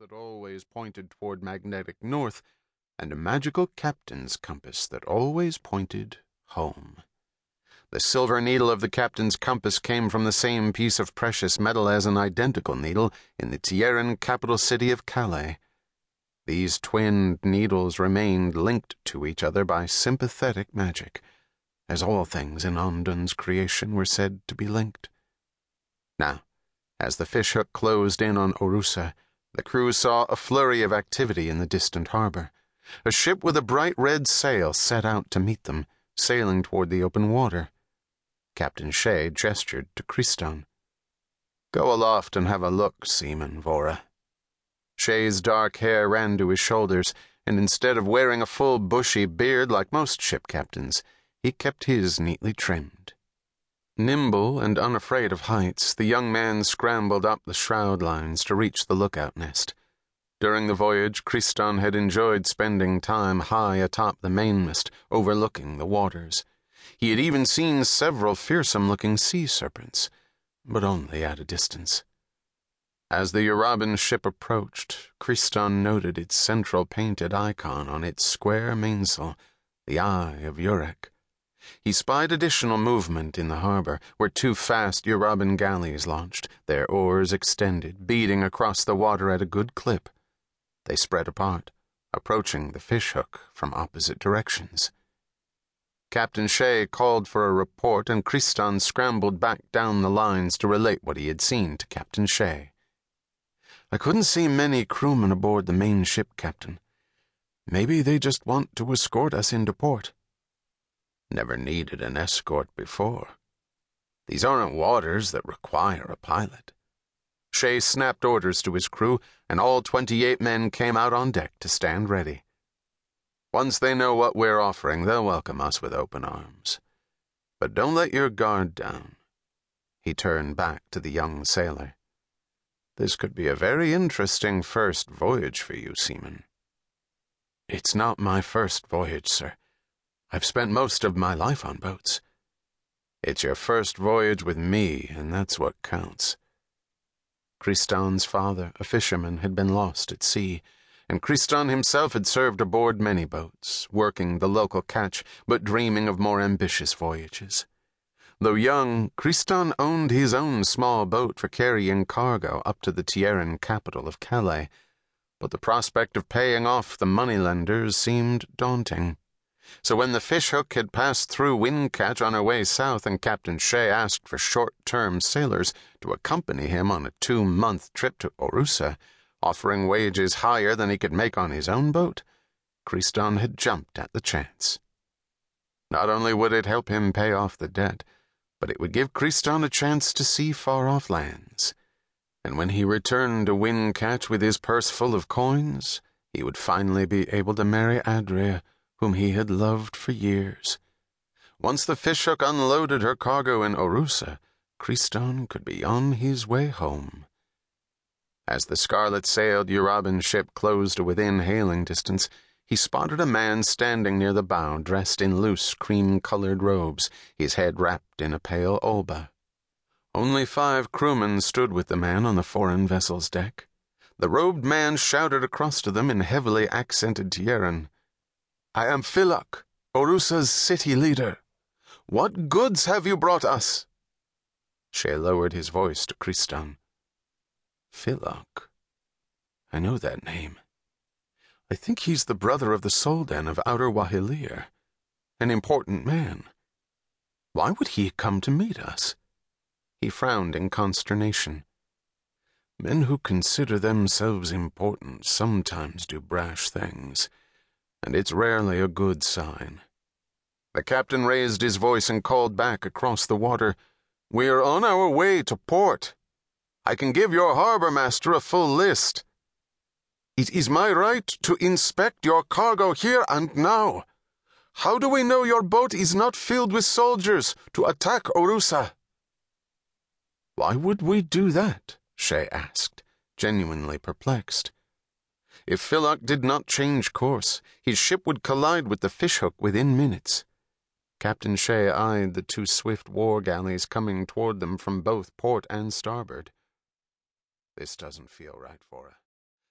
that always pointed toward magnetic north, and a magical captain's compass that always pointed home. The silver needle of the captain's compass came from the same piece of precious metal as an identical needle in the Tierran capital city of Calay. These twin needles remained linked to each other by sympathetic magic, as all things in Ondun's creation were said to be linked. Now, as the fishhook closed in on Orusa, the crew saw a flurry of activity in the distant harbor. A ship with a bright red sail set out to meet them, sailing toward the open water. Captain Shay gestured to Criston. Go aloft and have a look, Seaman Vora. Shay's dark hair ran to his shoulders, and instead of wearing a full bushy beard like most ship captains, he kept his neatly trimmed. Nimble and unafraid of heights, the young man scrambled up the shroud lines to reach the lookout nest. During the voyage, Criston had enjoyed spending time high atop the mainmast, overlooking the waters. He had even seen several fearsome looking sea serpents, but only at a distance. As the Uraban ship approached, Criston noted its central painted icon on its square mainsail, the Eye of Urec. He spied additional movement in the harbor, where two fast Uraban galleys launched, their oars extended, beating across the water at a good clip. They spread apart, approaching the fishhook from opposite directions. Captain Shay called for a report, and Criston scrambled back down the lines to relate what he had seen to Captain Shay. I couldn't see many crewmen aboard the main ship, Captain. Maybe they just want to escort us into port. Never needed an escort before. These aren't waters that require a pilot. Shay snapped orders to his crew, and all 28 men came out on deck to stand ready. Once they know what we're offering, they'll welcome us with open arms. But don't let your guard down. He turned back to the young sailor. This could be a very interesting first voyage for you, seaman. It's not my first voyage, sir. I've spent most of my life on boats. It's your first voyage with me, and that's what counts. Criston's father, a fisherman, had been lost at sea, and Criston himself had served aboard many boats, working the local catch, but dreaming of more ambitious voyages. Though young, Criston owned his own small boat for carrying cargo up to the Tierran capital of Calay, but the prospect of paying off the moneylenders seemed daunting. So when the fishhook had passed through Windcatch on her way south and Captain Shay asked for short-term sailors to accompany him on a two-month trip to Orusa, offering wages higher than he could make on his own boat, Criston had jumped at the chance. Not only would it help him pay off the debt, but it would give Criston a chance to see far-off lands. And when he returned to Windcatch with his purse full of coins, he would finally be able to marry Adrea, whom he had loved for years. Once the fishhook unloaded her cargo in Orusa, Criston could be on his way home. As the scarlet-sailed Uraban ship closed to within hailing distance, he spotted a man standing near the bow dressed in loose cream-colored robes, his head wrapped in a pale olba. Only five crewmen stood with the man on the foreign vessel's deck. The robed man shouted across to them in heavily accented Tierran. I am Philok, Orusa's city leader. What goods have you brought us? Shay lowered his voice to Criston. Philok. I know that name. I think he's the brother of the Soldan of Outer Wahilir. An important man. Why would he come to meet us? He frowned in consternation. Men who consider themselves important sometimes do brash things and it's rarely a good sign. The captain raised his voice and called back across the water, We're on our way to port. I can give your harbor master a full list. It is my right to inspect your cargo here and now. How do we know your boat is not filled with soldiers to attack Orusa? Why would we do that? Shay asked, genuinely perplexed. If Philok did not change course, his ship would collide with the fishhook within minutes. Captain Shay eyed the two swift war galleys coming toward them from both port and starboard. This doesn't feel right for us.